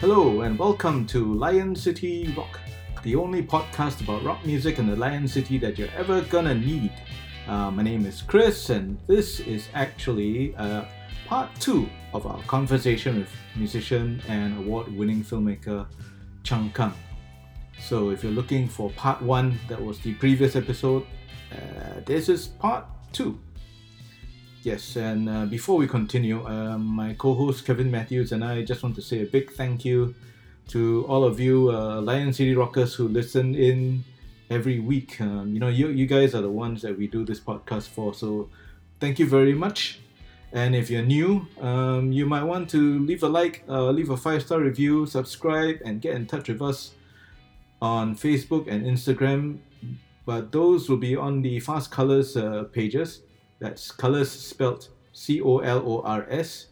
Hello, and welcome to Lion City Rock, the only podcast about rock music in the Lion City that you're ever gonna need. Uh, my name is Chris, and this is actually uh, part two of our conversation with musician and award winning filmmaker Chang Kang. So, if you're looking for part one, that was the previous episode, uh, this is part two. Yes, and uh, before we continue, um, my co host Kevin Mathews and I just want to say a big thank you to all of you uh, Lion City Rockers who listen in every week. Um, you know, you, you guys are the ones that we do this podcast for, so thank you very much. And if you're new, um, you might want to leave a like, uh, leave a five star review, subscribe, and get in touch with us on Facebook and Instagram. But those will be on the Fast Colors uh, pages. That's colors spelled C O L O R S.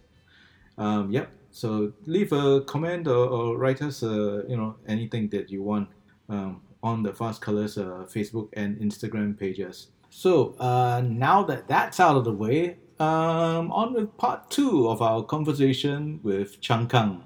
Um, yep. So leave a comment or, or write us, uh, you know, anything that you want um, on the Fast Colors uh, Facebook and Instagram pages. So uh, now that that's out of the way, um, on with part two of our conversation with Chang Kang.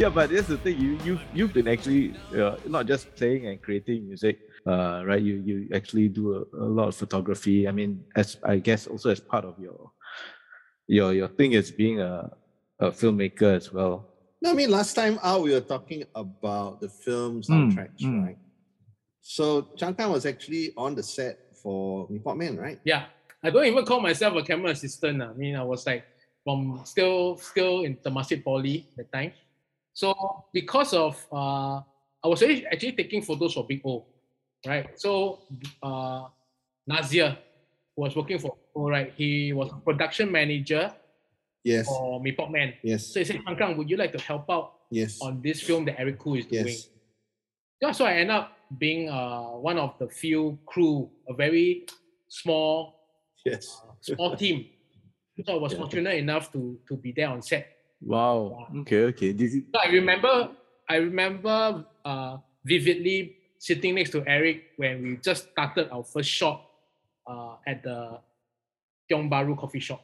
Yeah, but that's the thing. You you you've been actually uh, not just playing and creating music, uh, right? You you actually do a, a lot of photography. I mean, as I guess also as part of your your your thing is being a a filmmaker as well. No, I mean, last time out, we were talking about the film Mm, soundtracks, mm. right? So Chang Kang was actually on the set for Mee Pok Man, right? Yeah, I don't even call myself a camera assistant. ah. I mean, I was like from still still in Temasek Poly at the time. So because of uh, I was actually, taking photos for Big O, right? So uh, Nazir was working for O, right? He was a production manager Yes. for Mee Pok Man. Yes. So he said, Chang Kang, would you like to help out Yes. on this film that Eric Khoo is doing? Yes. Yeah, so I end up being uh, one of the few crew, a very small Yes. small team. So I was Yeah. fortunate enough to to be there on set. Wow. Okay. Okay. Did you, So I remember I remember uh, vividly sitting next to Eric when we just started our first shop uh, at the Tiong Bahru coffee shop.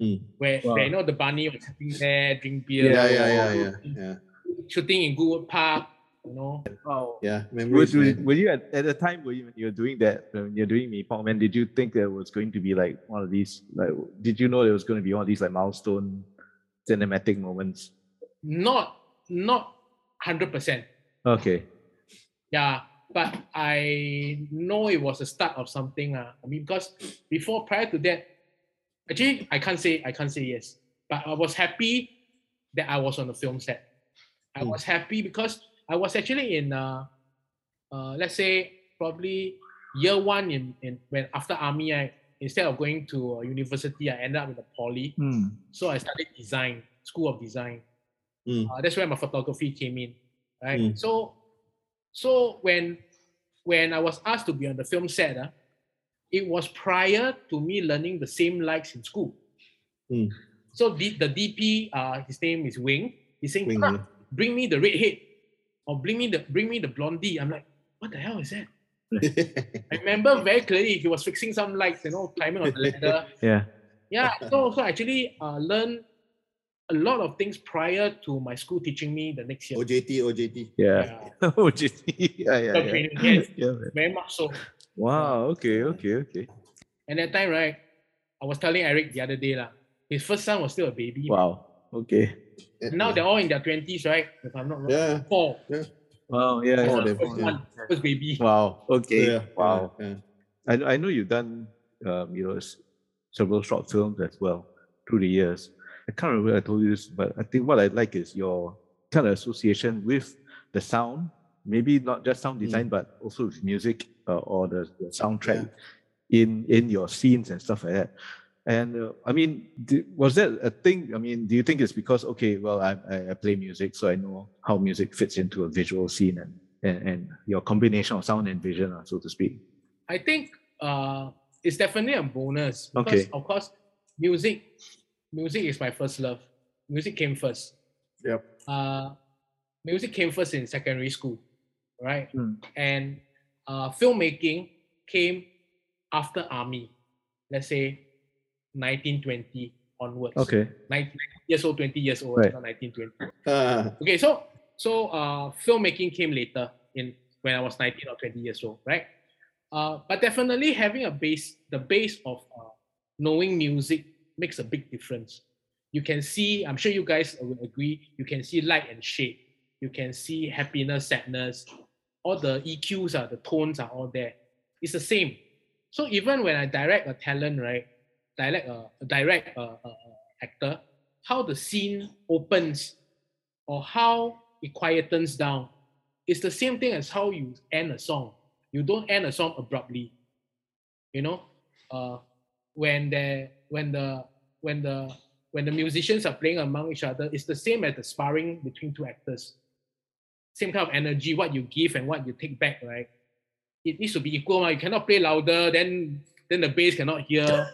Mm. Where, Wow. where you know the bunny was sitting there, drink beer, Yeah, yeah, yeah, yeah, yeah. shooting in Goodwood Park, you know. wow. Yeah. Were, Memories, you- man. were you at, at the time when you, when you were doing that when you're doing Mee Pok Man? Did you think there was going to be like one of these like did you know there was going to be one of these like milestone cinematic moments? Not not hundred percent. Okay. Yeah, but I know it was the start of something. Uh. I mean, because before, prior to that, actually, I can't say I can't say yes, but I was happy that I was on the film set. I Hmm. was happy because I was actually in, uh, uh, let's say, probably year one in, in when after army, I instead of going to a university, I ended up in a poly. Hmm. So I studied design, school of design. Mm. Uh, that's where my photography came in, right? Mm. So, so when when I was asked to be on the film set, uh, it was prior to me learning the same likes in school. Mm. So the, the DP, uh, his name is Wing. He's saying, Wing, "Ah, yeah. "Bring me the redhead, or bring me the bring me the blondie." I'm like, "What the hell is that?" I remember very clearly he was fixing some lights, you know, climbing on the ladder. Yeah. Yeah, so so actually uh, learned a lot of things prior to my school teaching me the next year. OJT, OJT. Yeah. Yeah, just, yeah, yeah, yeah. training, yes. yeah very much so. Wow. Okay. Okay. Okay. And that time, right, I was telling Eric the other day, lah, his first son was still a baby. Wow. Okay. Now they're all in their twenties, right? If I'm not wrong. Yeah. Four. Wow. Yeah. That's Oh, the first four, yeah. one, first baby. Wow. Okay. Yeah. Wow. Yeah. I know- I know you've done um, you know several short films as well through the years. I can't remember I told you this, but I think what I like is your kind of association with the sound. Maybe not just sound design, but also with music uh, or the, the soundtrack in in your scenes and stuff like that. And uh, I mean, was that a thing? I mean, do you think it's because okay, well, I, I I play music, so I know how music fits into a visual scene and and, and your combination of sound and vision, uh, so to speak. I think uh, it's definitely a bonus because, Okay. of course, music, music is my first love. Music came first. Yep. Uh, music came first in secondary school, right? Mm. And uh, filmmaking came after army. Let's say 1920 onwards. Okay. 19 years old, 20 years old, Right. not 1920. Uh, Okay, so so uh, filmmaking came later in when I was 19 or 20 years old, right? Uh, but definitely having a base, the base of uh, knowing music makes a big difference. You can see, I'm sure you guys will agree, you can see light and shade. You can see happiness, sadness, all the EQs are, the tones are all there. It's the same. So even when I direct a talent, right, Uh, direct a, direct a, a actor, how the scene opens or how it quietens down. It's the same thing as how you end a song. You don't end a song abruptly. You know, uh, when the when the when the when the musicians are playing among each other, it's the same as the sparring between two actors. Same kind of energy, what you give and what you take back, right? It needs to be equal. You cannot play louder, then then the bass cannot hear.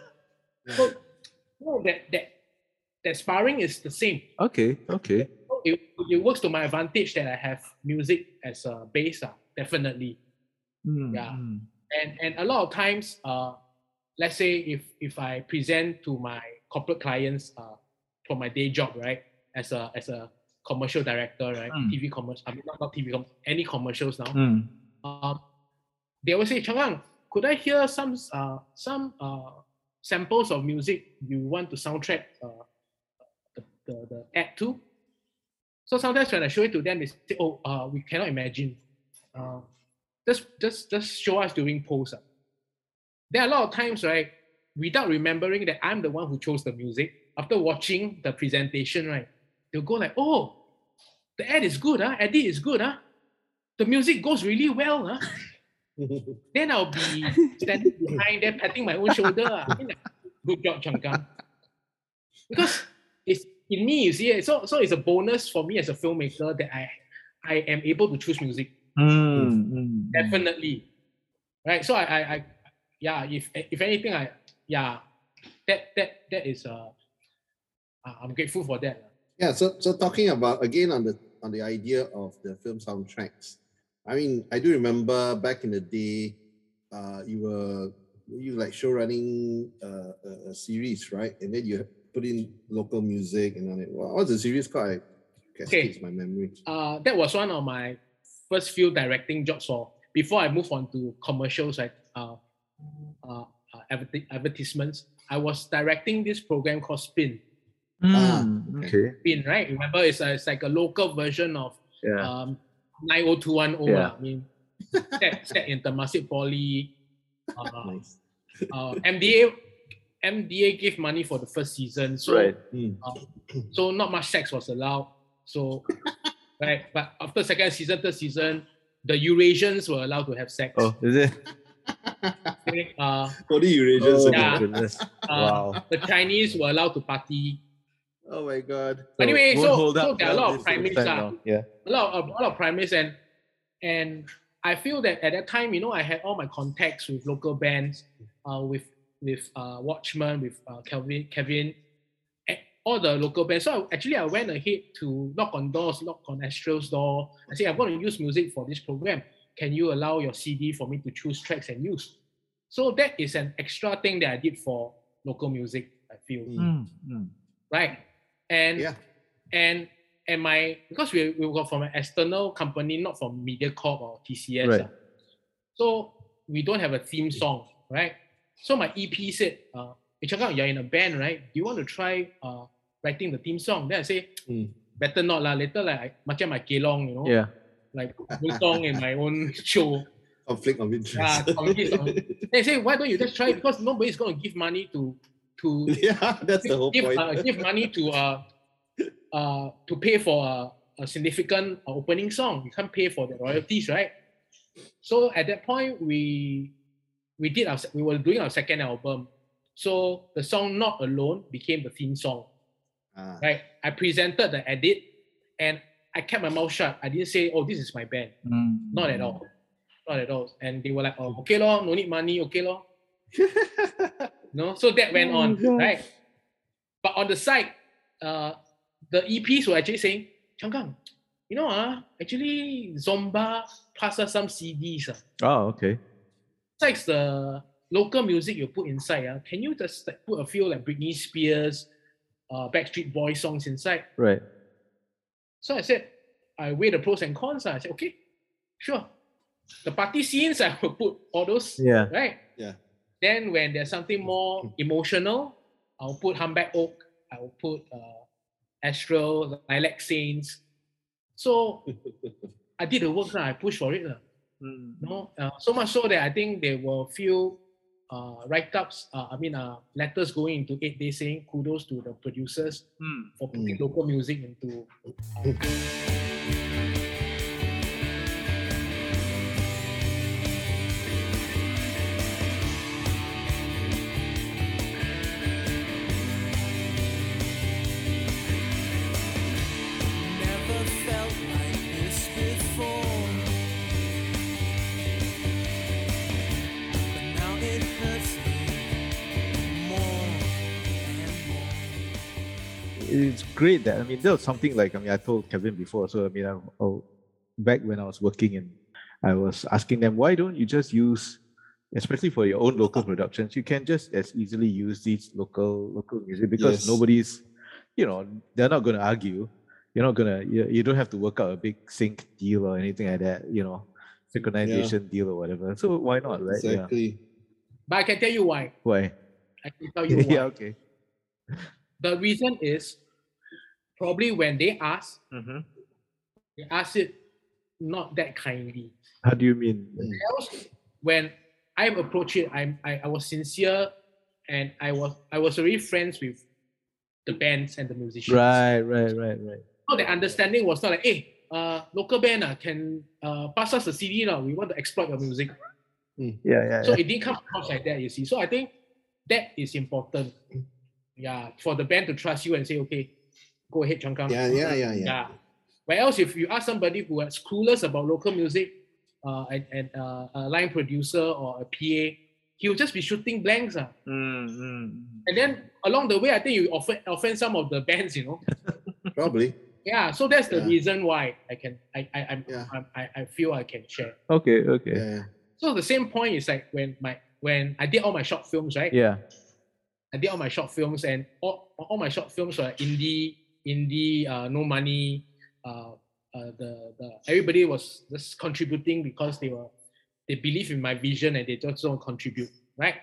So, no, that that that sparring is the same Okay. Okay. it, it works to my advantage that I have music as a base, uh, definitely. Mm, Yeah. mm. And and a lot of times, uh, let's say if if I present to my corporate clients uh, for my day job, right, as a as a commercial director, right, Mm. TV commercial, I mean not, not TV, com- any commercials now. Mm. Um, they always say, Changkang, could I hear some uh, some uh, samples of music you want to soundtrack uh, the, the, the ad to? So sometimes when I show it to them, they say, "Oh, uh, we cannot imagine. Uh, just just just show us during post." ah." There are a lot of times, right, without remembering that I'm the one who chose the music. After watching the presentation, right, they'll go like, "Oh, the ad is good, huh? Edit is good, huh? The music goes really well, huh?" then I'll be standing behind there, patting my own shoulder. ah. I mean, like, good job, Changkang. Because it's in me, you see, so so it's a bonus for me as a filmmaker that I I am able to choose music. Mm, mm, Definitely. Right. So I I, I yeah, if if anything, I yeah, that that that is uh uh, I'm grateful for that. Yeah, so so talking about again on the on the idea of the film soundtracks. I mean, I do remember back in the day, uh, you were you like show running uh, a, a series, right? And then you put in local music and on it. Wow, what's the series called? I guess Okay. it's my memory. uh, that was one of my first few directing jobs for before I moved on to commercials like uh, uh, uh, advertisements. I was directing this program called Spin. Mm, okay. Spin, right? Remember, it's, a, it's like a local version of Yeah. um, 90210. Yeah. lah. I mean, set, set in Temasek Poly. Uh, Nice. uh, MDA MDA gave money for the first season, so right. Mm. so not much sex was allowed. So, right, but after second season, third season, the Eurasians were allowed to have sex. Oh, is it? Okay, Uh, Only Eurasians. Oh. Yeah. goodness. uh, Wow. The Chinese were allowed to party. Oh my god. Anyway, won't so- hold so up there are a lot of this primates time ah. Yeah. A lot of a lot of primates and and I feel that at that time, you know, I had all my contacts with local bands, uh, with with uh, Watchman, with uh, Kelvin, Kevin, eh, all the local bands. So I, actually, I went ahead to knock on doors, knock on Astral's door. I say, I'm going to use music for this program. Can you allow your CD for me to choose tracks and use? So that is an extra thing that I did for local music. I feel. Mm, mm. right, and Yeah. and and my because we we got from an external company, not from MediaCorp or TCS. Right. ah. So we don't have a theme song, right? So my EP said, uh, hey, Chaka, you're in a band, right? Do you want to try uh, writing the theme song? Then I say, Mm. better not lah. Later like I, macam my kelong, you know, Yeah. like song in my own show. Conflict of interest. Yeah, conflict of- They say, why don't you just try? Because nobody's going to give money to to yeah, that's the whole give, point. uh, give money to uh, uh, to pay for a, a significant uh, opening song. You can't pay for the royalties, right? So at that point, we we did our we were doing our second album. So the song "Not Alone" became the theme song, Ah, right? I presented the edit, and I kept my mouth shut. I didn't say, "Oh, this is my band." Mm. Not at all. Not at all. And they were like, "Oh, okay, lor, no need money, okay, lor." No, so that went Oh on, gosh. right? But on the side, uh, the EPs were actually saying, Changkang, you know, ah, actually Zomba passed us some CDs. ah. Oh, okay. Besides the local music you put inside, ah, can you just like, put a few like Britney Spears, uh, Backstreet Boys songs inside? Right. So I said, I weigh the pros and cons. ah. I said, okay, sure. The party scenes, I will put all those, Yeah. right? Yeah. Then when there's something more emotional, I'll put Humpback Oak, I'll put uh, Astral, Lilac Saints. So I did the work, lah. I pushed for it. lah. Mm. No, uh, so much so that I think there were a few uh, write-ups, uh, I mean uh, letters going into 8 Day saying kudos to the producers Mm. for putting Mm. local music into great that I mean that was something like I mean I told Kevin before. So I mean I, oh, back when I was working in, I was asking them why don't you just use, especially for your own local productions, you can just as easily use these local local music because Yes. nobody's, you know, they're not going to argue. You're not gonna you, you don't have to work out a big sync deal or anything like that. You know, synchronization deal or whatever. So why not, right? Yeah. Exactly. But I can tell you why. Why? I can tell you why. yeah. Okay. The reason is probably when they ask, Mhm. they ask it not that kindly. How do you mean? else, when I approach it, I'm I, I was sincere and I was I was already friends with the bands and the musicians. Right. Right. Right. Right. So the understanding was not like, hey, uh, local band uh, can uh, pass us a CD now. We want to exploit your music. Yeah. Yeah. So yeah. it didn't come across like that, you see. So I think that is important. Yeah, for the band to trust you and say, okay, go ahead, Changkang. Yeah, yeah, yeah, yeah. Yeah. Where else, if you ask somebody who who is clueless about local music, uh, and, and uh, a line producer or a PA, he'll just be shooting blanks. Uh. Mm, mm, And then along the way, I think you offend, offend some of the bands, you know. Probably. Yeah, so that's the Yeah. reason why I can I I I'm, Yeah. I'm, I, I feel I can share. Okay. Okay. Yeah. So the same point is like when my when I did all my short films, right? Yeah. I did all my short films and all, all my short films were indie, indie, uh, no money. Uh, uh, the the everybody was just contributing because they were they believe in my vision and they just don't contribute, right?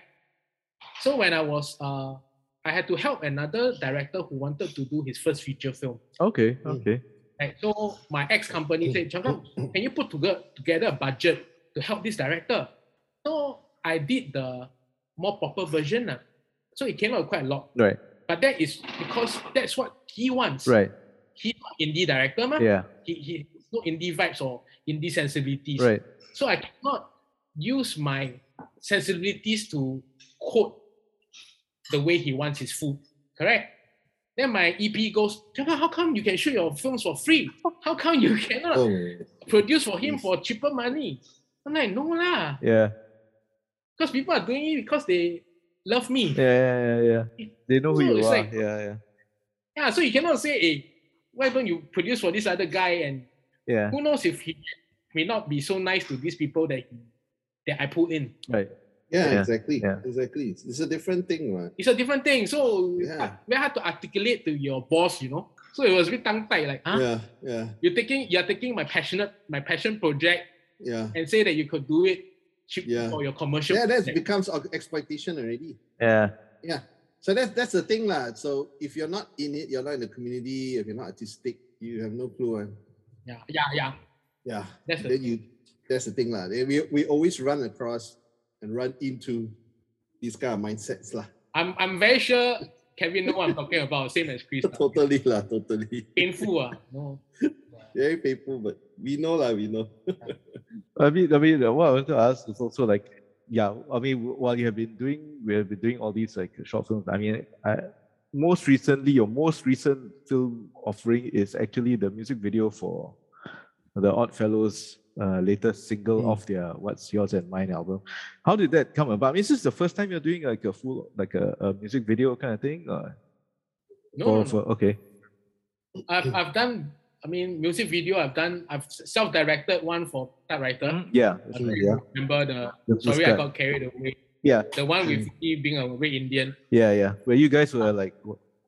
So when I was uh, I had to help another director who wanted to do his first feature film. Okay. Mm. Okay. Right? So my ex company said, Changkang, can you put together together a budget to help this director? So I did the more proper version. ah. So it came out quite a lot. Right. But that is because that's what he wants. Right. He's not indie director, ma. Yeah. He, he no indie vibes or indie sensibilities. Right. So I cannot use my sensibilities to quote the way he wants his food. Correct? Then my EP goes, "Changkang, how come you can shoot your films for free? How come you cannot Oh, produce for him for cheaper money? I'm like, no lah. Yeah. Because people are doing it because they love me. Yeah. Yeah. Yeah. yeah. They know who So you are. like- yeah. Yeah. Yeah, so you cannot say, hey, why don't you produce for this other guy? And Yeah. who knows if he may not be so nice to these people that he, that I put in. Right. yeah, Yeah, exactly. yeah. Exactly. It's, it's a different thing, right? It's a different thing. So Yeah. very hard to articulate to your boss, you know. So it was a bit tongue tied, like, huh? Yeah, yeah, You're taking you're taking my passionate my passion project yeah. and say that you could do it cheap Yeah. for your commercial. Yeah, that becomes exploitation already. Yeah. Yeah. So that's that's the thing, lah. So if you're not in it, you're not in the community, if you're not artistic, you have no clue. And yeah, yeah, yeah. yeah, That's the then you that's the thing, lah. We we always run across and run into these kind of mindsets, lah. I'm I'm very sure Kevin know what I'm talking about, same as Chris. totally, lah. Totally. Painful, ah. No. Very painful, but we know, lah. We know. I mean, I mean, what I want to ask is also like, yeah. I mean, w- while you have been doing, we have been doing all these like short films. I mean, I, most recently, your most recent film offering is actually the music video for the Odd Fellows' uh, latest single Mm. of their "What's Yours and Mine" album. How did that come about? I mean, this is this the first time you're doing like a full, like a, a music video kind of thing? Or, No, or no, no. for, okay. I've, I've done, I mean, music video, I've done, I've self-directed one for typewriter. Mm, Yeah, that's Mm, right, yeah. Remember the, The sorry. I got carried away. Yeah, The one with me being a red Indian. yeah, yeah. Where you guys were like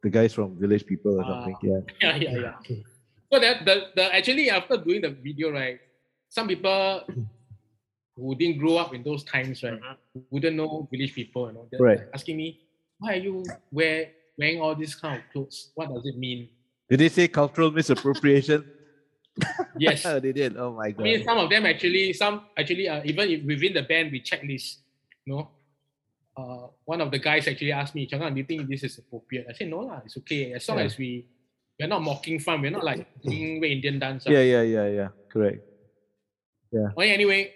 the guys from Village People or Ah. something. Yeah. Yeah, yeah, yeah. So that the, the actually after doing the video, right, some people who didn't grow up in those times, right, wouldn't know village people, you know, they're Right. asking me, why are you wear, wearing all this kind of clothes? What does it mean? Did they say cultural misappropriation? Yes. Oh, they did. Oh my god! I mean, some of them actually, some actually, uh, even if within the band, we checklist. You know, uh, one of the guys actually asked me, Changkang, do you think this is appropriate? I said, no lah, it's okay. As long Yeah. as we, we're not mocking fun, we're not like doing Red Indian dance. ah. yeah, yeah, yeah, yeah. Correct. Yeah. Well, anyway,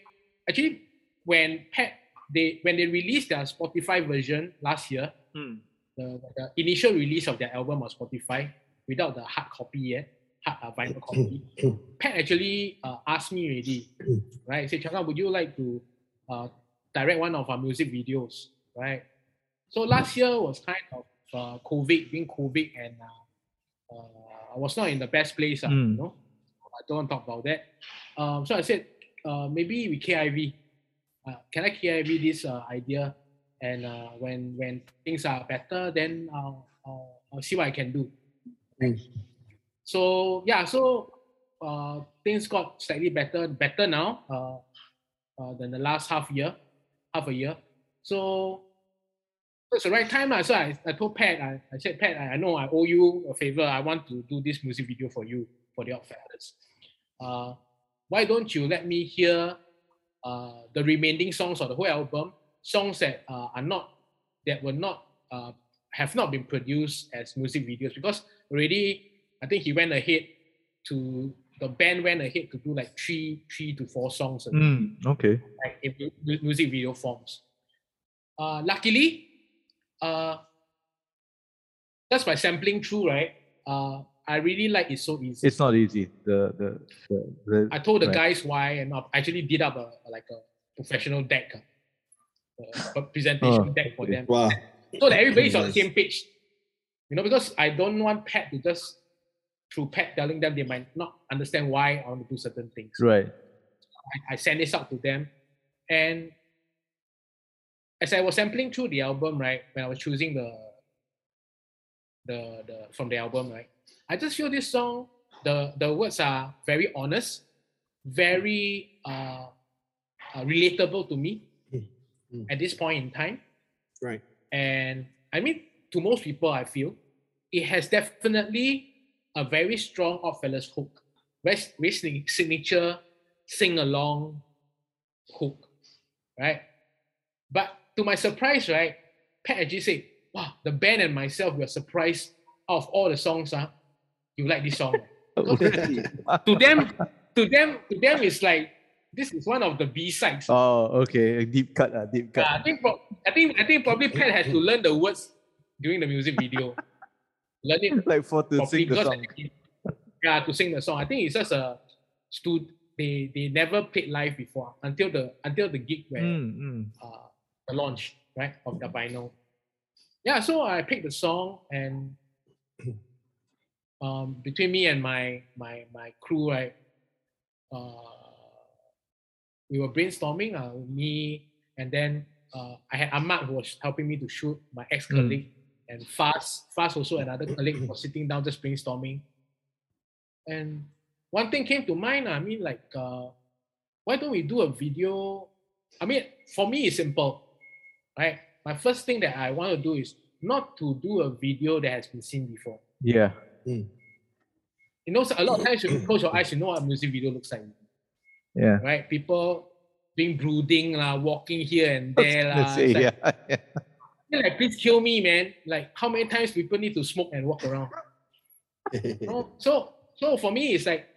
actually, when Pat they when they released their Spotify version last year, Hmm. the, the initial release of their album on Spotify without the hard copy yet, hard uh, vinyl copy. Pat actually uh, asked me already, right? He said, Chaka, would you like to uh, direct one of our music videos, right? So last year was kind of uh, COVID, being COVID, and uh, uh, I was not in the best place, uh, Mm. you know. I don't want to talk about that. Um, so I said, uh, maybe we KIV. Uh, can I KIV this uh, idea? And uh, when when things are better, then I'll, I'll, I'll see what I can do. So yeah, so uh, things got slightly better, better now uh, uh, than the last half year, half a year. So it's the right time. lah. So I, I told Pat, I, I said, Pat, I, I know I owe you a favor. I want to do this music video for you, for the Oddfellows. Uh, why don't you let me hear uh, the remaining songs of the whole album, songs that uh, are not, that were not, uh, have not been produced as music videos because already, I think he went ahead to, the band went ahead to do like three, three to four songs Mm, okay. like in mu- mu- music video forms. Uh, luckily, uh, just by sampling through, right? Uh, I really like it so easy. It's not easy. The the the, the I told the right. guys why, and I actually did up a like a professional deck, uh, a presentation Oh, deck for them, Wow. So that everybody's on the same page. You know, because I don't want Pat to just through Pat telling them they might not understand why I want to do certain things. right. I, I sent this out to them. And as I was sampling through the album, right, when I was choosing the the the from the album, right, I just feel this song, the the words are very honest, very uh, uh relatable to me Mm, mm. at this point in time. Right. And I mean, to most people, I feel it has definitely a very strong Oddfellows hook, very, very signature sing along hook, right? But to my surprise, right, Pat actually said, "Wow, the band and myself were surprised of all the songs. Huh? You like this song?" To them, to them, to them, it's like this is one of the B sides. oh, okay. A deep cut. Uh, deep cut. I think, pro- I think, I think probably Pat has to learn the words during the music video. learn it like for to sing the song. I think- yeah, to sing the song. I think it's just a stud. They they never played live before until the until the gig where Mm, mm. uh, the launch right of the vinyl. Yeah, so I picked the song and um, between me and my my my crew, right, uh, we were brainstorming. Uh, me and then uh, I had Ahmad who was helping me to shoot my ex colleague and Fast Fast also another colleague was sitting down just brainstorming. And one thing came to mind. I mean, like, uh, why don't we do a video? I mean, for me, it's simple, right? My first thing that I want to do is not to do a video that has been seen before. Yeah. You know, so a lot of times when you close your eyes, you know what a music video looks like, Yeah. right? People being brooding, lah, walking here and there. lah. say, like, yeah. yeah. like, please kill me, man. Like, how many times people need to smoke and walk around? Know? So, so for me, it's like,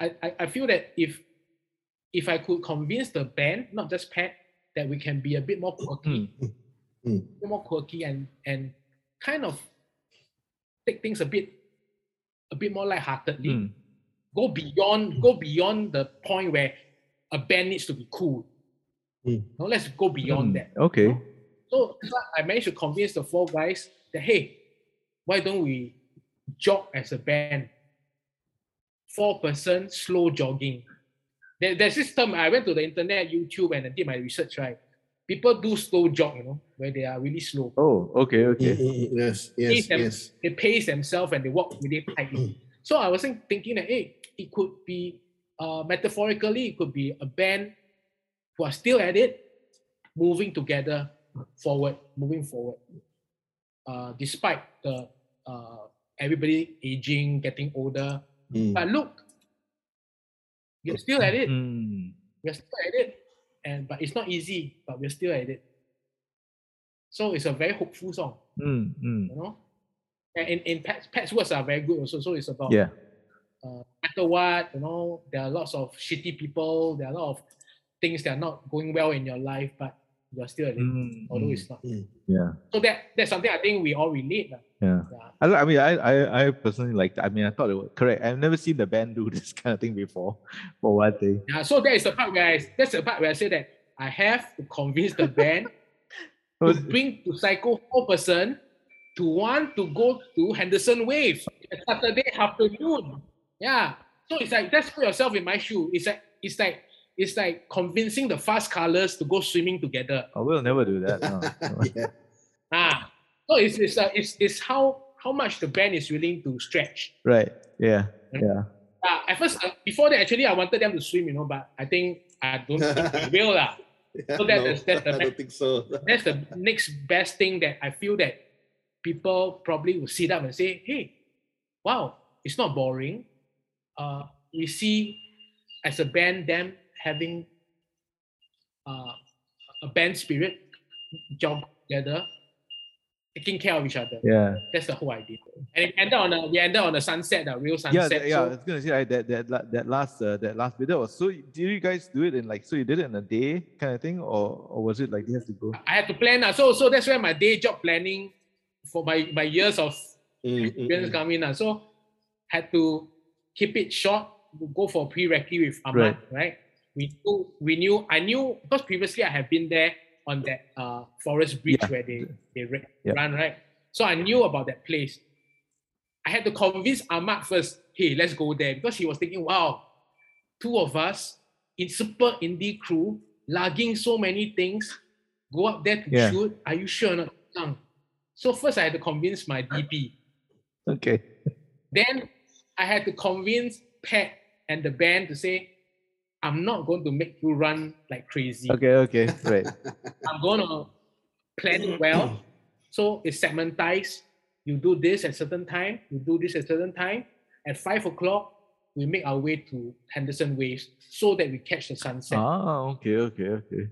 I, I, I feel that if if I could convince the band, not just Pat, that we can be a bit more quirky, Mm. Mm. bit more quirky and and kind of take things a bit a bit more lightheartedly. Mm. Go beyond go beyond the point where a band needs to be cool. Mm. No, let's go beyond Mm. that. Okay. So that's why I managed to convince the four guys that hey, why don't we jog as a band? Four person slow jogging. There, there's this term. I went to the internet, YouTube, and I did my research. Right, people do slow jog. You know, where they are really slow. Oh, okay, okay. Yes, yes, Pace them- yes. They pace themselves and they walk really tightly. so I was think- thinking that hey, it could be uh, metaphorically, it could be a band who are still at it, moving together forward, moving forward. Uh, despite the uh, everybody aging, getting older, Mm. but look, we're still at it. Mm. We're still at it, and but it's not easy, but we're still at it. So it's a very hopeful song Mm. Mm. you know. And in, in Pat's, Pat's words are very good also. So it's about Yeah. uh, no matter what, you know, there are lots of shitty people, there are a lot of things that are not going well in your life, but you're still at it, Mm. although mm. it's not. Yeah. So that that's something I think we all relate. lah. Yeah. Yeah. I, I mean, I, I, I personally like. I mean, I thought it was correct. I've never seen the band do this kind of thing before. For one thing. Yeah, so that is the part where I, that's the part where I say that I have to convince the band to bring to Psycho four person to want to go to Henderson Waves on Saturday afternoon. Yeah. So it's like that's put yourself in my shoe. It's like it's like it's like convincing the fast colors to go swimming together. I will never do that. no, no. yeah. Ah. So it's it's, uh, it's it's how how much the band is willing to stretch. Right. Yeah. Yeah. Uh, at first, uh, before that, actually, I wanted them to swim, you know, but I think I don't think they will. lah. Yeah, So that no, is- that's the I don't think so. that's the next best thing that I feel that people probably will sit up and say, hey, wow, it's not boring. Uh, we see as a band them having uh, a band spirit, jog together, taking care of each other. Yeah. That's the whole idea. And it ended on a, we ended on a sunset, a real Yeah. sunset. that- yeah. I was gonna say right, that that that last uh, that last that was so. Did you guys do it in like so? You did it in a day kind of thing, or or was it like you have to go? I had to plan. lah. So so that's where my day job planning for my, my years of Mm, mm, experience mm. come in. lah. So had to keep it short, go for pre-recce with Ahmad, right? We knew, we knew, I knew, because previously I have been there on that uh, forest bridge Yeah. where they, they ra- Yeah. run, right? So I knew about that place. I had to convince Ahmad first, hey, let's go there. Because he was thinking, wow, two of us in super indie crew, lugging so many things, go up there to Yeah. shoot. Are you sure or not? So first I had to convince my DP. Okay. Then I had to convince Pat and the band to say, I'm not going to make you run like crazy. Okay. Okay. Right. I'm going to plan it well. So it's segmentized. You do this at certain time, you do this at certain time. At five o'clock, we make our way to Henderson Waves so that we catch the sunset. ah. Okay. Okay. Okay.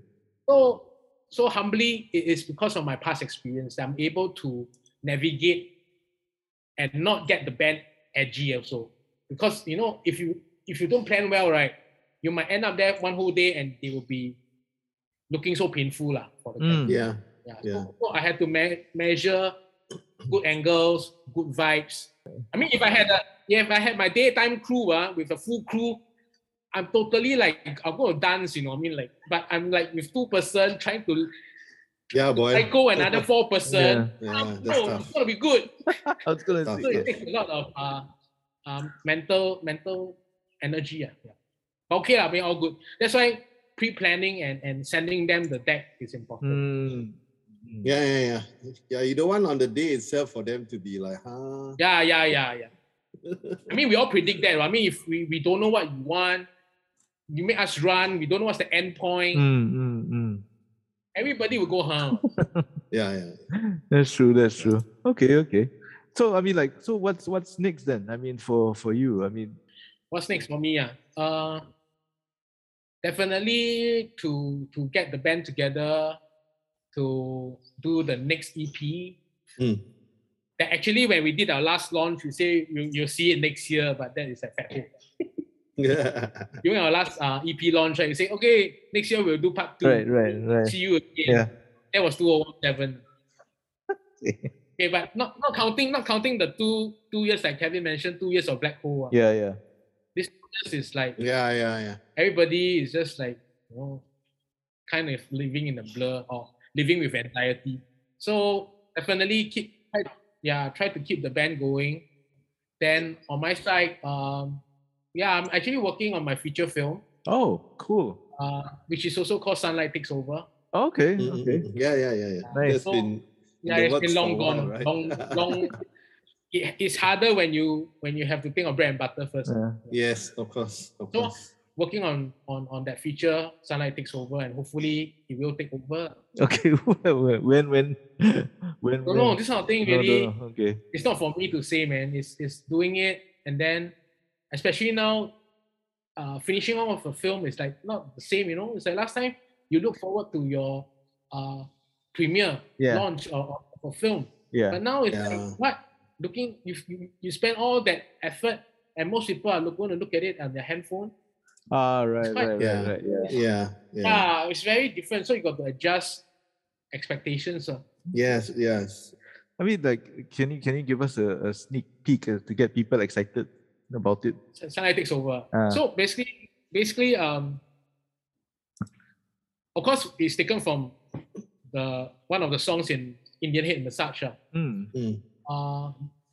So, so humbly, it is because of my past experience that I'm able to navigate and not get the band edgy also. Because you know, if you if you don't plan well, right, you might end up there one whole day and they will be looking so painful lah for the band. Mm. Yeah. Yeah. Yeah. So, so I had to me- measure good angles, good vibes. I mean, if I had a yeah, if I had my daytime crew uh, with a full crew, I'm totally like I'm gonna dance, you know. I mean, like, but I'm like with two person trying to Yeah, boy. like go another four person. Yeah, Um, that's no, tough. it's gonna be good. I was gonna Tough, So it takes a lot of uh, um, mental mental energy. Yeah. yeah. But okay, lah, I mean, all good. That's why pre-planning and, and sending them the deck is important. Mm. Mm. Yeah, yeah, yeah. Yeah, you don't want on the day itself for them to be like, huh? Yeah, yeah, yeah, yeah. I mean, we all predict that. right? I mean, if we, we don't know what you want, you make us run, we don't know what's the end point, Mm, mm, mm. everybody will go, home. Yeah, yeah. That's true. That's true. Okay. Okay. So I mean, like, so what's what's next then? I mean, for for you, I mean, What's next for me? Yeah. Uh, definitely to to get the band together to do the next EP. Mm. That actually, when we did our last launch, we say you, you'll see it next year, but that is a fact. Yeah. During our last uh, EP launch, right, we say, okay, next year we'll do part two. right, right, right. See you again. Yeah. That was 2017. Okay, but not not counting not counting the two two years like Kevin mentioned, two years of black hole. ah. Yeah, yeah. This this is like Yeah, yeah, yeah. everybody is just like you know kind of living in a blur or living with anxiety. So definitely keep yeah, try to keep the band going. Then on my side, um yeah, I'm actually working on my feature film, Oh, cool. uh, which is also called Sunlight Takes Over. Okay, Mm, mm, okay. mm. Yeah, yeah, yeah, yeah. Nice. That's So, been Yeah, the it's works been long a while, gone. right? Long long it, it's harder when you when you have to think of bread and butter first. Yeah. yes, of course, of So- course. Working on on on that feature, Sunlight Takes Over, and hopefully it will take over. Okay. when when when No, no, this kind of thing No, no, really no, Okay. it's not for me to say, man. It's it's doing it, and then especially now, uh, finishing off a film is like not the same. You know, it's like last time you look forward to your uh premiere Yeah. launch of, of a film, Yeah. but now it's Yeah. like what looking you you, you spend all that effort, and most people are look, going to look at it on their handphone. Ah, right, quite- right, Yeah. right, right. Yeah. Yeah, yeah. Yeah, it's very different. So you got to adjust expectations. Uh. Yes, yes. I mean, like, can you can you give us a, a sneak peek uh, to get people excited about it? Sunlight takes over. Ah. So basically, basically, um, of course, it's taken from the one of the songs in Indian Head Massage. ah. Mm. Mm. Uh,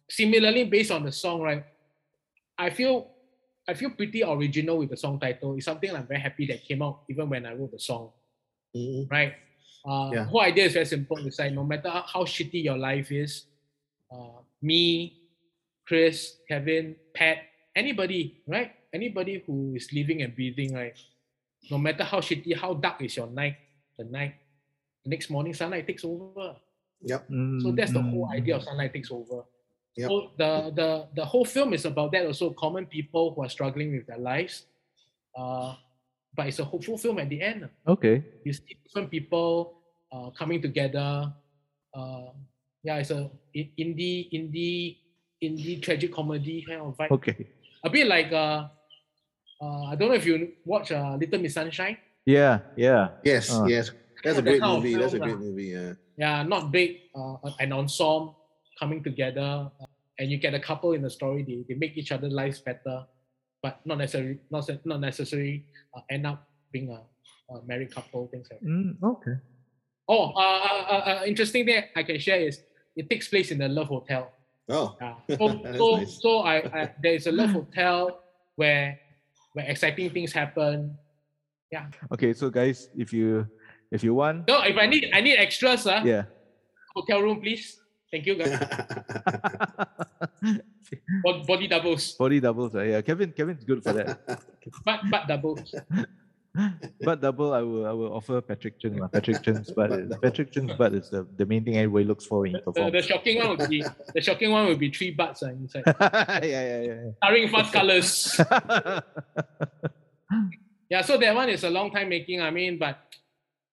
similarly, based on the song, right? I feel, I feel pretty original with the song title. It's something I'm very happy that came out even when I wrote the song, Mm. right? Uh, Yeah. Whole idea is very simple. It's like no matter how- how shitty your life is, uh, me, Chris, Kevin, Pat, anybody, right? Anybody who is living and breathing, right? No matter how shitty, how dark is your night, the night, the next morning sunlight takes over. Yep. So that's the whole Mm, idea of sunlight takes over. Yep. So the, the the whole film is about that also common people who are struggling with their lives. Uh, but it's a hopeful film at the end. Okay. You see different people uh, coming together. Uh, yeah, it's a i- indie indie indie tragic comedy kind of vibe. Okay. A bit like uh, uh, I don't know if you watch uh, Little Miss Sunshine. Yeah, yeah. Yes, Ah. yes. That's a great kind of movie. That's a great lah. movie. Yeah. yeah, not big, uh, an ensemble coming together, uh, and you get a couple in the story. They, they make each other's lives better, but not necessarily not not necessarily uh, end up being a, a married couple. Things like that. Mm, okay. Oh, uh, uh, uh, uh, interesting thing I can share is it takes place in the Love Hotel. Oh. Yeah. So so, nice. so I, I there is a Love Hotel where where exciting things happen. Yeah. Okay, so guys, if you if you want, No, if I need I need extras, uh, yeah. hotel room please. Thank you guys. Body doubles, Body doubles, right? Yeah, Kevin, Kevin's good for that. but but doubles. But double, I will I will offer Patrick Chng. lah. Patrick Chng's butt. is- Patrick Chng's butt is the, the main thing everybody looks for when he The, the, shocking one would be the shocking one would be three butts uh, inside, yeah, yeah, yeah. starring fast colors. yeah. Yeah, so that one is a long time making. I mean, but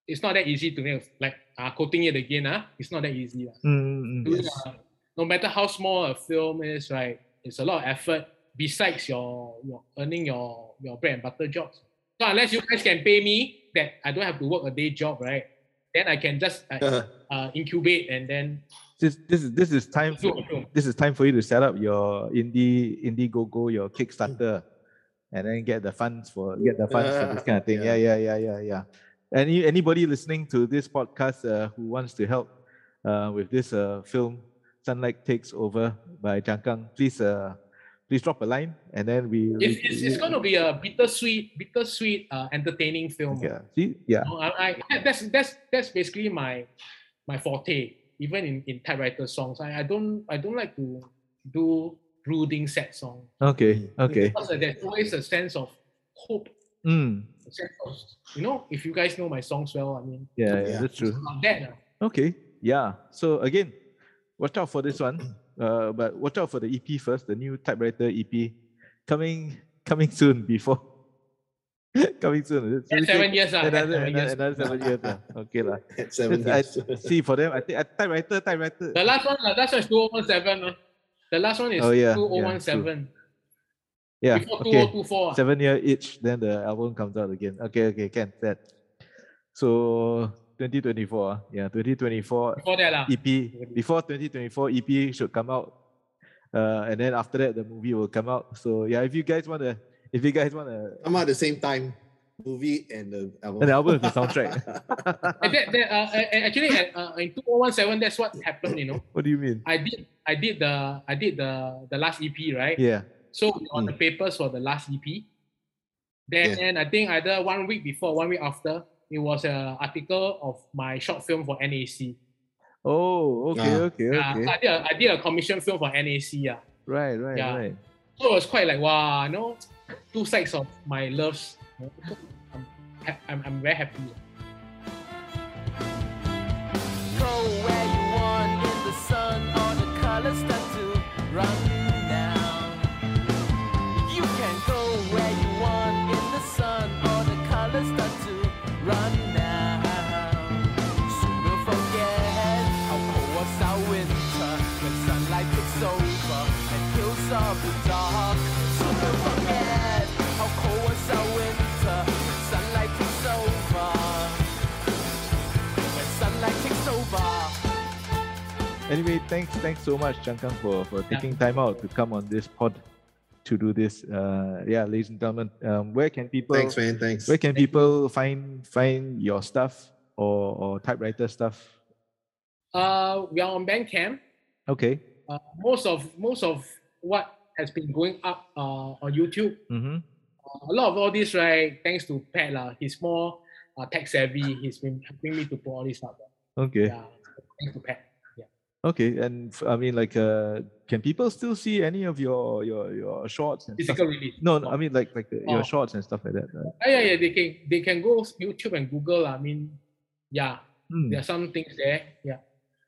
it's not that easy to make. Like uh, quoting it again, uh, it's not that easy. Uh. Mm, mm, Doing, Yes. uh, no matter how small a film is, right? It's a lot of effort besides your your earning your your bread and butter jobs. So unless you guys can pay me that I don't have to work a day job, right? Then I can just uh, uh, incubate and then This this is this is time for this is time for you to set up your indie Indiegogo, your Kickstarter, and then get the funds for get the funds for this kind of thing. Yeah, yeah, yeah, yeah, yeah. Any anybody listening to this podcast uh, who wants to help uh, with this uh, film, Sunlight Takes Over by Changkang, please uh, please drop a line, and then we. It's, we- it's, it's going to be a bittersweet, bittersweet, uh, entertaining film. Yeah. See. Yeah. So I, I, that's that's that's basically my my forte. Even in, in typewriter songs, I, I don't I don't like to do brooding sad songs Okay. Okay. because there's always a sense of hope. Mm. A sense of, you know, if you guys know my songs well, I mean, Yeah, yeah, Yeah. that's true. that. uh. Okay. Yeah. So again, watch out for this one. Uh, but watch out for the EP first, the new typewriter EP coming coming soon before coming soon. So seven years. Uh, that's Another, seven another, years. another seven years. Okay lah. At seven I, years. see for them, I think uh, typewriter, typewriter. The last one, the last one is 2017. Uh. The last one is Oh, yeah, yeah, 2017. Yeah. Before Okay. 2024. uh. Seven year each, then the album comes out again. Okay, okay, can that. So 2024. ah. Yeah, 2024 Before that, lah. EP. Before 2024 EP should come out. Uh, and then after that, the movie will come out. So yeah, if you guys want to, if you guys want to, Come out at the same time, movie and the album. an album with the soundtrack. And that, that, uh, uh, actually, uh, in 2017, that's what happened. You know, what do you mean? I did, I did the, I did the, the last EP, right? Yeah. So on the papers for the last EP. Then I think either one week before, one week after, it was an article of my short film for NAC. Oh, okay, Ah. okay, Yeah, okay. I did a, I did a commission film for NAC. Yeah. Right, right, Yeah. right. So it was quite like wow, you know, two sides of my loves. you know. So I'm, I'm, I'm very happy. Go where you want in the sun, Anyway, thanks, thanks so much, Changkang, for for Yeah. taking time out to come on this pod to do this. Uh, yeah, ladies and gentlemen, um, where can people Thanks, man. Thanks. where can people find find your stuff or or typewriter stuff? Uh, we are on Bandcamp. Okay. Uh, most of most of what has been going up uh, on YouTube. Mm-hmm. a lot of all this, right? Thanks to Pat, lah. He's more uh, tech savvy. He's been helping me to put all this up. Okay. Yeah, thanks to Pat. Okay. And I mean, like, uh, can people still see any of your your your shorts and stuff? Physical release. No, no, I mean like like uh, your Oh. shorts and stuff like that. Right? Ah, yeah, yeah. They can they can go YouTube and Google. I mean, yeah, Hmm. there are some things there. Yeah.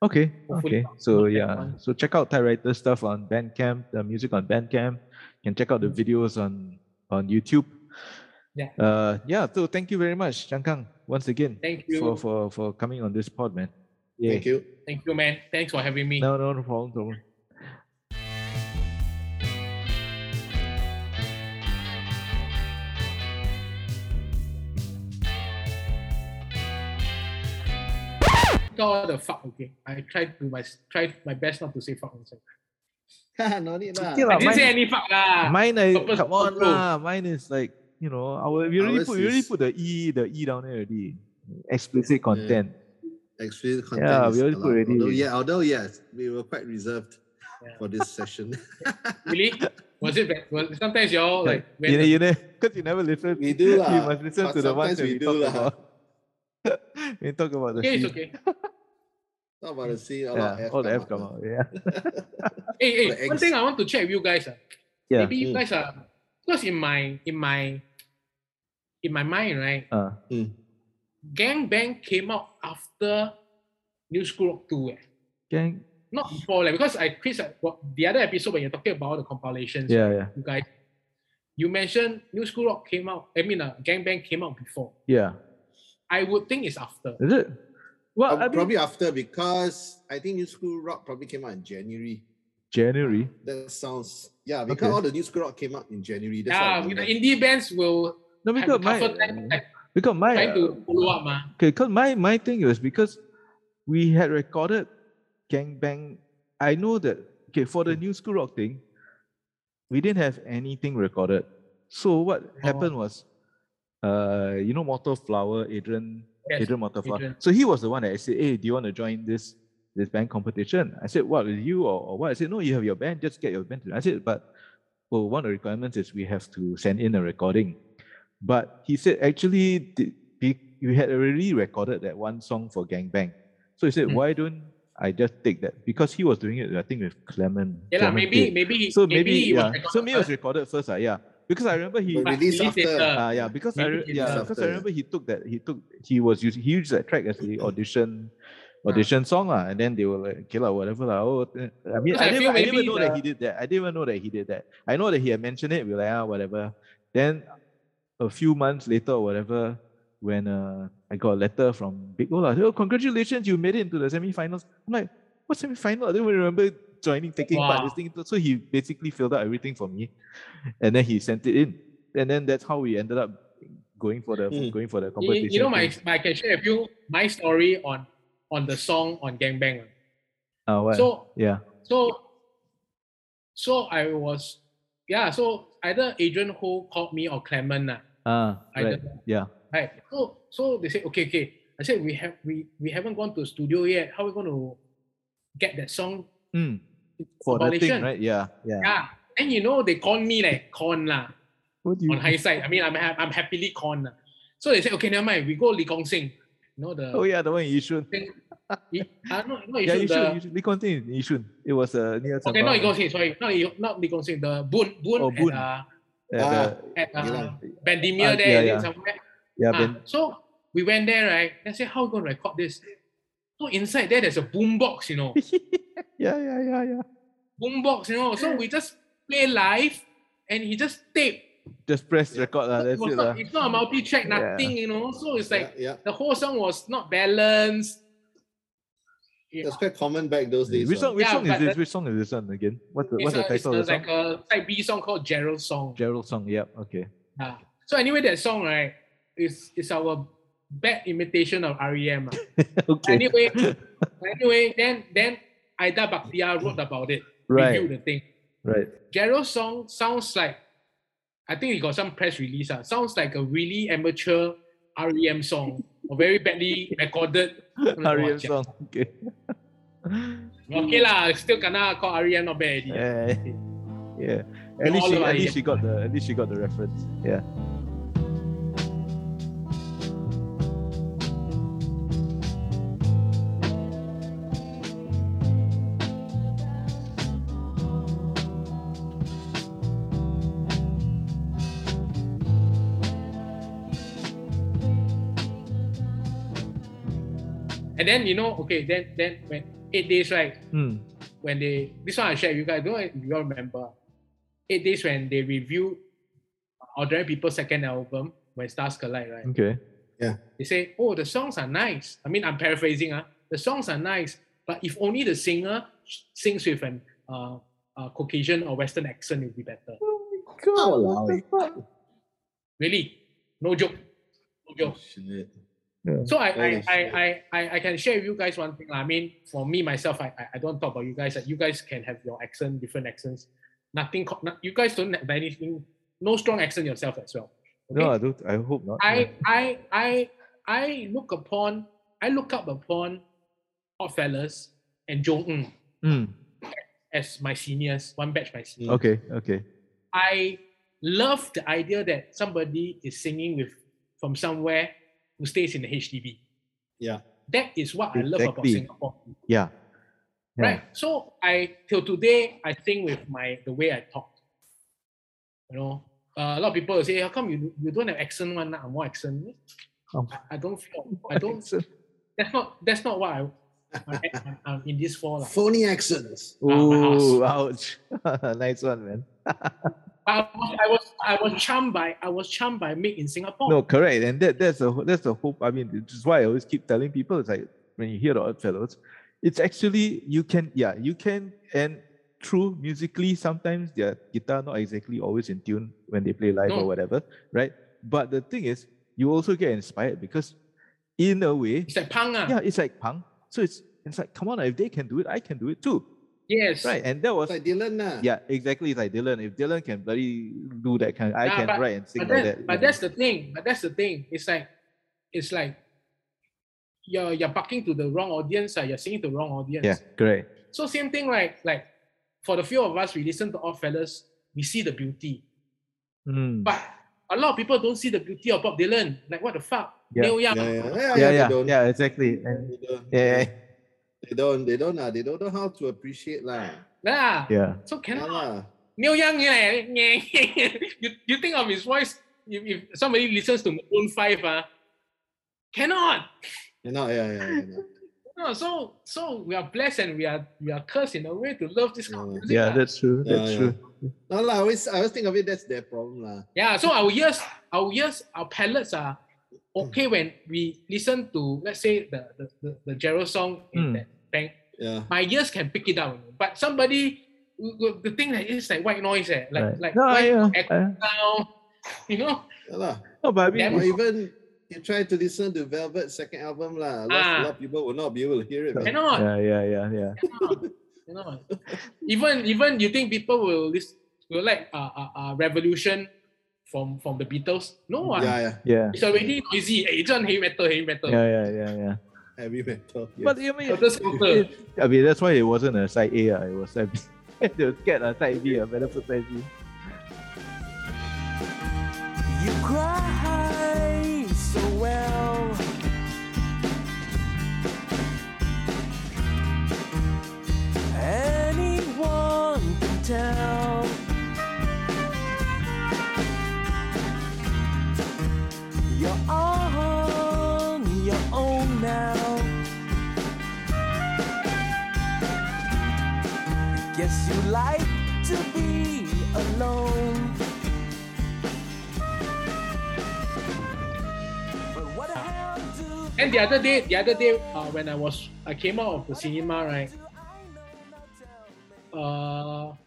Okay. Hopefully Okay. So yeah. So check out typewriter stuff on Bandcamp. The music on Bandcamp. You can check out the videos on on YouTube. Yeah. Uh. Yeah. So thank you very much, Changkang, once again Thank you. for for for coming on this pod, man. Thank you. Thank you, man. Thanks for having me. No, no, no problem. No problem. all the fuck. Okay, I tried to my tried my best not to say fuck inside. no need lah. Okay I didn't say mine- any fuck lah. Mine, I, purpose come on control. lah. Mine is like you know, our we already Ours put we already put the e the e down there already. Explicit content. Explicit content Yeah, we already put allowed. already. Although, yeah, although yes, we were quite reserved Yeah. for this session. Really? Was it bad? Well, sometimes y'all like when you know, the- you know, because you never listen. We do You lah, must listen but to the ones sometimes that we we, do talk lah. about. we talk about the okay, it's scene. okay. Not about the scene, a lot Yeah, F all the F come out. out. Yeah. Hey, hey, one thing I want to check with you guys. ah. Yeah. Maybe you Mm. guys are because in my in my in my mind, right? Uh, Gang Bang came out after New School Rock 2. Eh. gang. Not before, like, because I Chris uh, what, the other episode when you're talking about the compilations, Yeah, yeah, you guys, you mentioned New School Rock came out. I mean, uh, Gang Bang came out before. yeah. I would think it's after. Is it? Well, Prob- I mean, probably after because I think New School Rock probably came out in January. January. That sounds yeah, because Okay. all the New School Rock came out in January. That's Yeah, what I with the remember. indie bands will No, have a because my tougher time like, because my trying to uh, follow up, ma. Okay, because my, my thing was because we had recorded Gangbang. I know that, okay, for the hmm. new school rock thing, we didn't have anything recorded. So what oh. happened was, uh, you know, Mortal Flower, Adrian, Yes, Adrian Mortal Flower. Adrian. So he was the one that I said, hey, do you want to join this this band competition? I said, what, with you or, or what? I said, no, you have your band, just get your band. to-" I said, but well, one of the requirements is we have to send in a recording. But he said, actually, the, we, we had already recorded that one song for Gang Bang. So he said, Mm. why don't I just take that? Because he was doing it, I think, with Clement. Yeah, lah, Clement maybe, K. maybe, he- So maybe, it was yeah. So maybe it was recorded first, uh, yeah. Because I remember he, But but released released after. later. uh, yeah, because I Maybe re- yeah, after, because I remember he took that he took he was using he used that track as the audition audition song lah, and then they were like, okay lah, whatever lah. Oh, I mean, I I didn't, I didn't even maybe know that he did that. I didn't even know that he did that. I know that he had mentioned it. We were like, ah, whatever. Then a few months later or whatever, when uh, I got a letter from Big Ola, oh, congratulations, you made it into the semifinals. I'm like, what semifinal? I don't even remember joining, taking part. Wow. This thing. So he basically filled out everything for me, and then he sent it in, and then that's how we ended up going for the Mm. going for the competition. you know, my, thing. I can share with you my story on on the song on Gangbang. Ah, what? So yeah. so so I was yeah. So either Adrian Ho called me or Clement. ah. Ah, I right. Yeah. Right. So so they said, okay, okay. I said we have we we haven't gone to studio yet. How are we going to get that song Mm. For the thing, right? Yeah. Yeah. Yeah. And you know they call me like con lah. What do you? On hindsight, I mean I'm ha- I'm happily con lah. So they said, okay, never mind. We go Lee Gong Sing. You know the Oh yeah, the one in Yishun. Y- uh, no, not Yeah, Yishun, Yishun. the, Yishun. Lee Kuan Yew in Yishun. It was uh, near. Okay, not Lee Sembawang. Sing, sorry. Not not Lee Gong Sing. The Boon, Boon, Oh, Boon. at, uh, At, Ah. uh, at uh, Geylang. Bendemeer Ah, there, yeah, yeah. somewhere. yeah, Ah, Ben. so we went there, right? And said, how are we going to record this? So inside there, there's a boombox, you know. yeah, yeah, yeah, yeah. boombox, you know. So we just play live and he just tape. Just press record lah. So it That's it not, lah. it's not a multi-track, Yeah. nothing, you know. So it's like yeah, yeah. the whole song was not balanced. It was quite common back those days. Which song? Which Yeah, song is but this? that- Which song is this one again? What's the It's, What's the a, it's title a, of the like song? a type B song called Gerald song. Gerald song. Yep. Okay. Ah. So anyway, that song right is is our bad imitation of REM. ah. okay. Anyway, anyway, then then Aida Bakhtiar wrote about it, Right. reviewed the thing. Right. Gerald's song sounds like, I think he got some press release. Uh, sounds like a really amateur REM song, or very badly recorded. REM song. Okay. Okay lah, still kena call REM not bad. Yeah. Yeah. At least, she, at least she got the at least she got the reference. Yeah. Then you know, okay, then then when eight days right, Hmm. when they this one I share with you guys. I don't know if you all remember. Eight days when they reviewed Ordinary People's second album, When Stars Collide, right? Okay. Yeah. They say, oh, the songs are nice. I mean, I'm paraphrasing. Uh, the songs are nice, but if only the singer sings with an uh, uh, Caucasian or Western accent, it would be better. God, what the fuck? Really, no joke, no joke. So I I, I. I, I, I can share with you guys one thing. I mean, for me myself, I, I, don't talk about you guys. You guys can have your accent, different accents. Nothing. you guys don't have anything. No strong accent yourself as well. Okay? No, I don't. I hope not. I, I, I, I look upon, I look up upon Oddfellows and Jong Un Hmm. as my seniors, one batch my seniors. Okay. Okay. I love the idea that somebody is singing with from somewhere who stays in the HDB. Yeah. That is what I love about Singapore. Yeah. Yeah. Right. So I till today I think with my the way I talk. You know, uh, a lot of people will say, "How come you you don't have accent one? I'm more accent." Oh. I, I don't feel. I don't. That's not. That's not what I. I I'm, I'm in this for. lah. Phony accents. Oh, ouch. nice one, man. I was, I was I was charmed by I was charmed by Made in Singapore. No, correct. And that that's the that's the hope. I mean, which is why I always keep telling people it's like when you hear the Oddfellows, it's actually you can yeah you can and true musically sometimes their guitar not exactly always in tune when they play live No. or whatever, right? But the thing is, you also get inspired because in a way, It's like punk. ah. yeah, it's like punk. So it's it's like come on, if they can do it, I can do it too, Yes. right? And that was It's like Dylan. lah. yeah, exactly. It's like Dylan. If Dylan can bloody do that kind, I Yeah, can but- write and sing like that, that. but you know. that's the thing. But that's the thing. It's like, it's like, you're you're barking to the wrong audience. ah. You're singing to the wrong audience. yeah, correct. So same thing, right? Like, for the few of us, we listen to Oddfellows. We see the beauty, Mm. but a lot of people don't see the beauty of Bob Dylan. Like, what the fuck? Yeah. Neil Young. Yeah, yeah, yeah, yeah, they yeah, don't. yeah, exactly. And yeah, yeah, They don't. They don't. Uh, they don't know how to appreciate lah. Yeah. yeah. So cannot. lah. Neil Young, yeah, you, you think of his voice, if, if somebody listens to Maroon 5, uh, cannot. You know, yeah, yeah, yeah. yeah. No, so so we are blessed and we are we are cursed in a way to love this kind of music. Yeah, lah. that's true. Yeah, That's yeah. true. No, lah. I always, I always think of it. That's their problem, lah. yeah. So our ears, our ears, our palates are okay when we listen to let's say the the, the, the Gerald song in Hmm. that bank. Yeah. My ears can pick it up, but somebody the thing that is like white noise, eh? like Right. like no, white I, uh, echo I- sound, you know. Yeah, lah. No, but I mean, Or even you try to listen to Velvet's second album, lah. A lot, Ah. a lot of people will not be able to hear it. Cannot. yeah, yeah, yeah, yeah. Cannot. Even even you think people will listen, will like uh, uh, uh, Revolution from from the Beatles? No, ah. Yeah, yeah. Yeah, it's already noisy. Eh, it's on heavy metal, heavy metal. yeah, yeah, yeah, yeah. Heavy metal. yes. But I mean, Helter Skelter. it- I mean, that's why it wasn't a side A. ah, It was side B. they were scared a side B. I better put side B. You cry so well. Anyone can tell. Guess you like to be alone. But what the do And the other day, the other day, uh, when I was I came out of the cinema, right? Uh,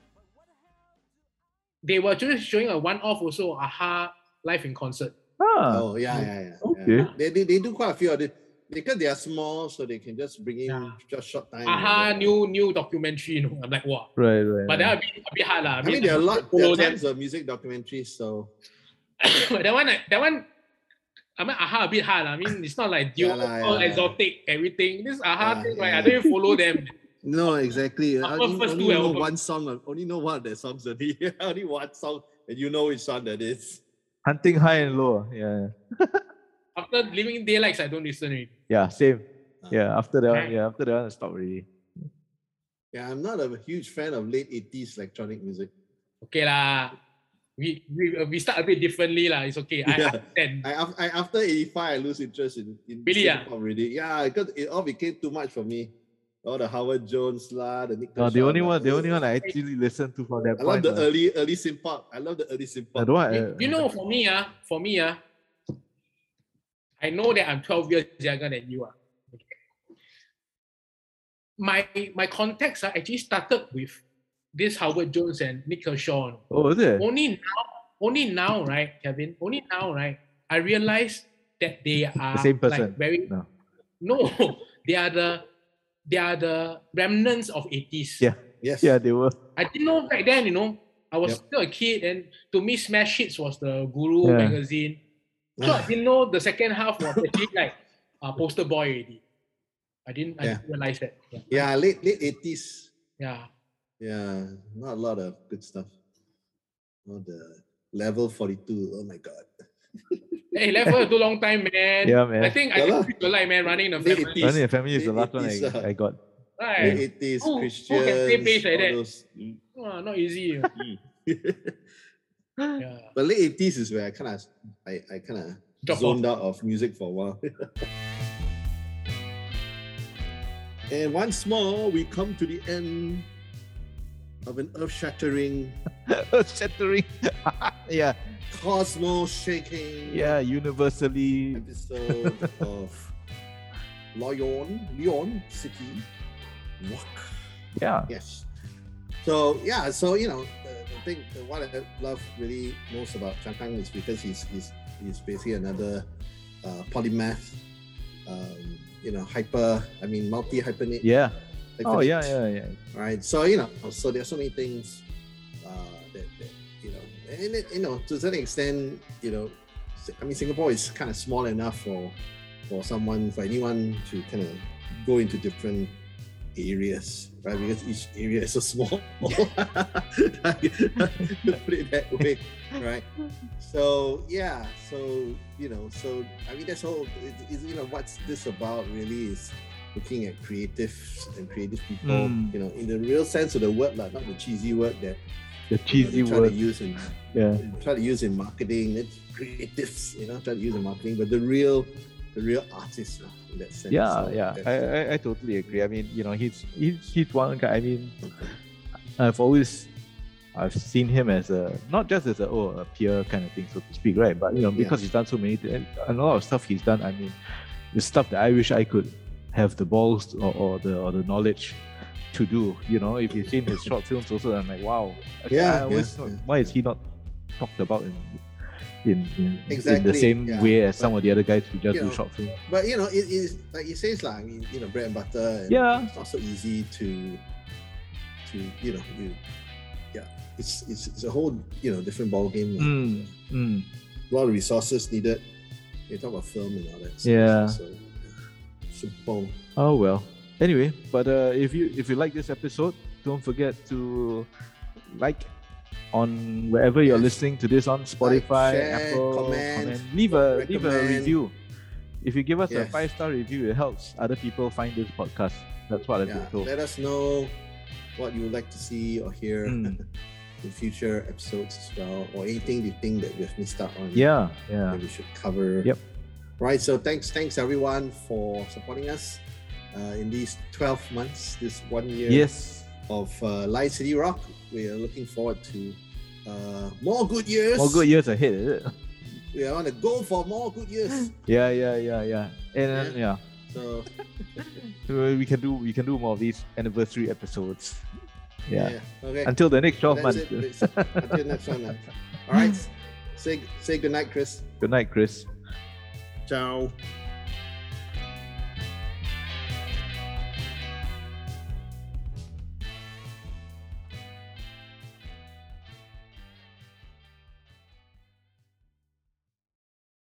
they were just showing a one-off also, aha, live in concert. Ah, Oh yeah, yeah, yeah. Okay. yeah. They, they they do quite a few of it because they are small, so they can just bring in Yeah. just short time. Aha, new new documentary. You know, I'm like, wow. right, right. But right. that a bit, a bit hard lah. I mean, there are a lot. There follow are them. tons of music documentaries. So that one, that one. I mean, aha, a bit hard. lah. I mean, it's not like Yeah Dio, lah, all yeah. exotic, everything. This aha Yeah, thing, right? I don't even follow them. no, exactly. I After only, first only two know albums. one song. Only know one of their songs. Only only one song, and you know which song that is. Hunting high and low. ah, Yeah, After Living Daylights, I don't listen already. yeah, same. Ah. Yeah, after that, one, yeah, after that, one, I stopped already. Yeah, I'm not a huge fan of late 80s electronic music. Okay lah. We, we, uh, we start a bit differently lah. It's okay. I Yeah. understand. I, af- I after 85, I lose interest in, in Really, ah? Singapore already. Yeah, because it all became too much for me. All the Howard Jones lah, the Nick No, the only lah. one, the only one I actually listened to for that I love the early early synth pop. I love the early synth I pop. don't want. You, uh, you know, for me, ah, for me, ah, I know that I'm 12 years younger than you are. My my contacts ah, actually started with this Howard Jones and Nik Kershaw. Oh, is it? Only now, only now, right, Kevin? Only now, right? I realized that they are the same person. Like very No. no, they are the they are the remnants of 80s. Yeah. Yes. Yeah, they were. I didn't know back then, you know. I was Yep. still a kid, and to me, Smash Hits was the Guru Yeah. magazine. So I didn't know the second half was actually like uh, Poster Boy already. I didn't, I Yeah. didn't realize that. Yeah. Yeah, late late 80s. yeah. Yeah, not a lot of good stuff. Oh, the level 42. Oh my god. Hey, left for too long time, man. Yeah, man. I think I Yeah lah. think the light, man, running the Late family. 80s. Only a family is the last one I, 80s, uh, I got. Right. Late 80s, Who- who Christians. can play bass like that? those-. Ah, not easy. yeah. but late 80s is where I kind of I, I kind of Drop zoned out of music for a while. and once more, we come to the end of an earth-shattering, earth-shattering, yeah, cosmos-shaking yeah, universally. episode of Lion, Lion City Rock. Yeah. Yes. So yeah, so you know, the, think what I love really most about Chang Kang is because he's he's he's basically another uh, polymath, um, you know, hyper. I mean, multi hyphenate. Yeah. Oh, yeah, yeah, yeah. Right. So you know, so there's so many things uh, that, that you know, and it, you know, to a certain extent, you know, I mean, Singapore is kind of small enough for for someone, for anyone to kind of go into different areas, right? Because each area is so small. Put it that way, right? So yeah, so you know, so I mean, that's all. It, it, you know, what's this about? Really is looking at creatives and creative people. Mm. You know, in the real sense of the word, like not the cheesy word that The you know, cheesy they try word. to use in Yeah. try to use in marketing. It's creatives, you know, try to use in marketing, but the real, the real artists in that sense. Yeah, So yeah. I, I, I totally agree. I mean, you know, he's he's he's one guy. I mean, I've always I've seen him as a not just as a oh a peer kind of thing, so to speak, right? But you know, Yeah. because he's done so many th- and a lot of stuff he's done. I mean, the stuff that I wish I could have the balls or, or the or the knowledge to do. You know, if you've seen his short films, also, I'm like, wow. Yeah, I always yeah, thought, yeah. why is he not talked about in in in, in the same yeah. way as But, some of the other guys who just do know, short film. But you know, it is like it says like I mean, you know, bread and butter. And Yeah. It's not so easy to to you know you yeah. It's it's it's a whole you know different ball game. Mm, mm. A lot of resources needed. You talk about film and all that. stuff, Yeah. So. Super. Oh well. Anyway, but uh, if you if you like this episode, don't forget to like on wherever you're listening to this on Spotify, share, Apple, comment, leave a leave a review. If you give us a five star review, it helps other people find this podcast. That's what I've been told. Let us know what you would like to see or hear Mm. in future episodes as well, or anything you think that we've missed out on. Yeah, yeah. that we should cover. Yep. Right. So thanks, thanks everyone for supporting us uh, in these 12 months, this one year Yes. Of uh, Lion City Rock. We are looking forward to uh, more good years. More good years ahead, is it? We want to go for more good years. Yeah, yeah, yeah, yeah. And then, yeah. So So we can do we can do more of these anniversary episodes. Yeah. Okay. Until the next 12 That's months. it. Until next one. All right. Say say good night, Chris. Good night, Chris. Ciao.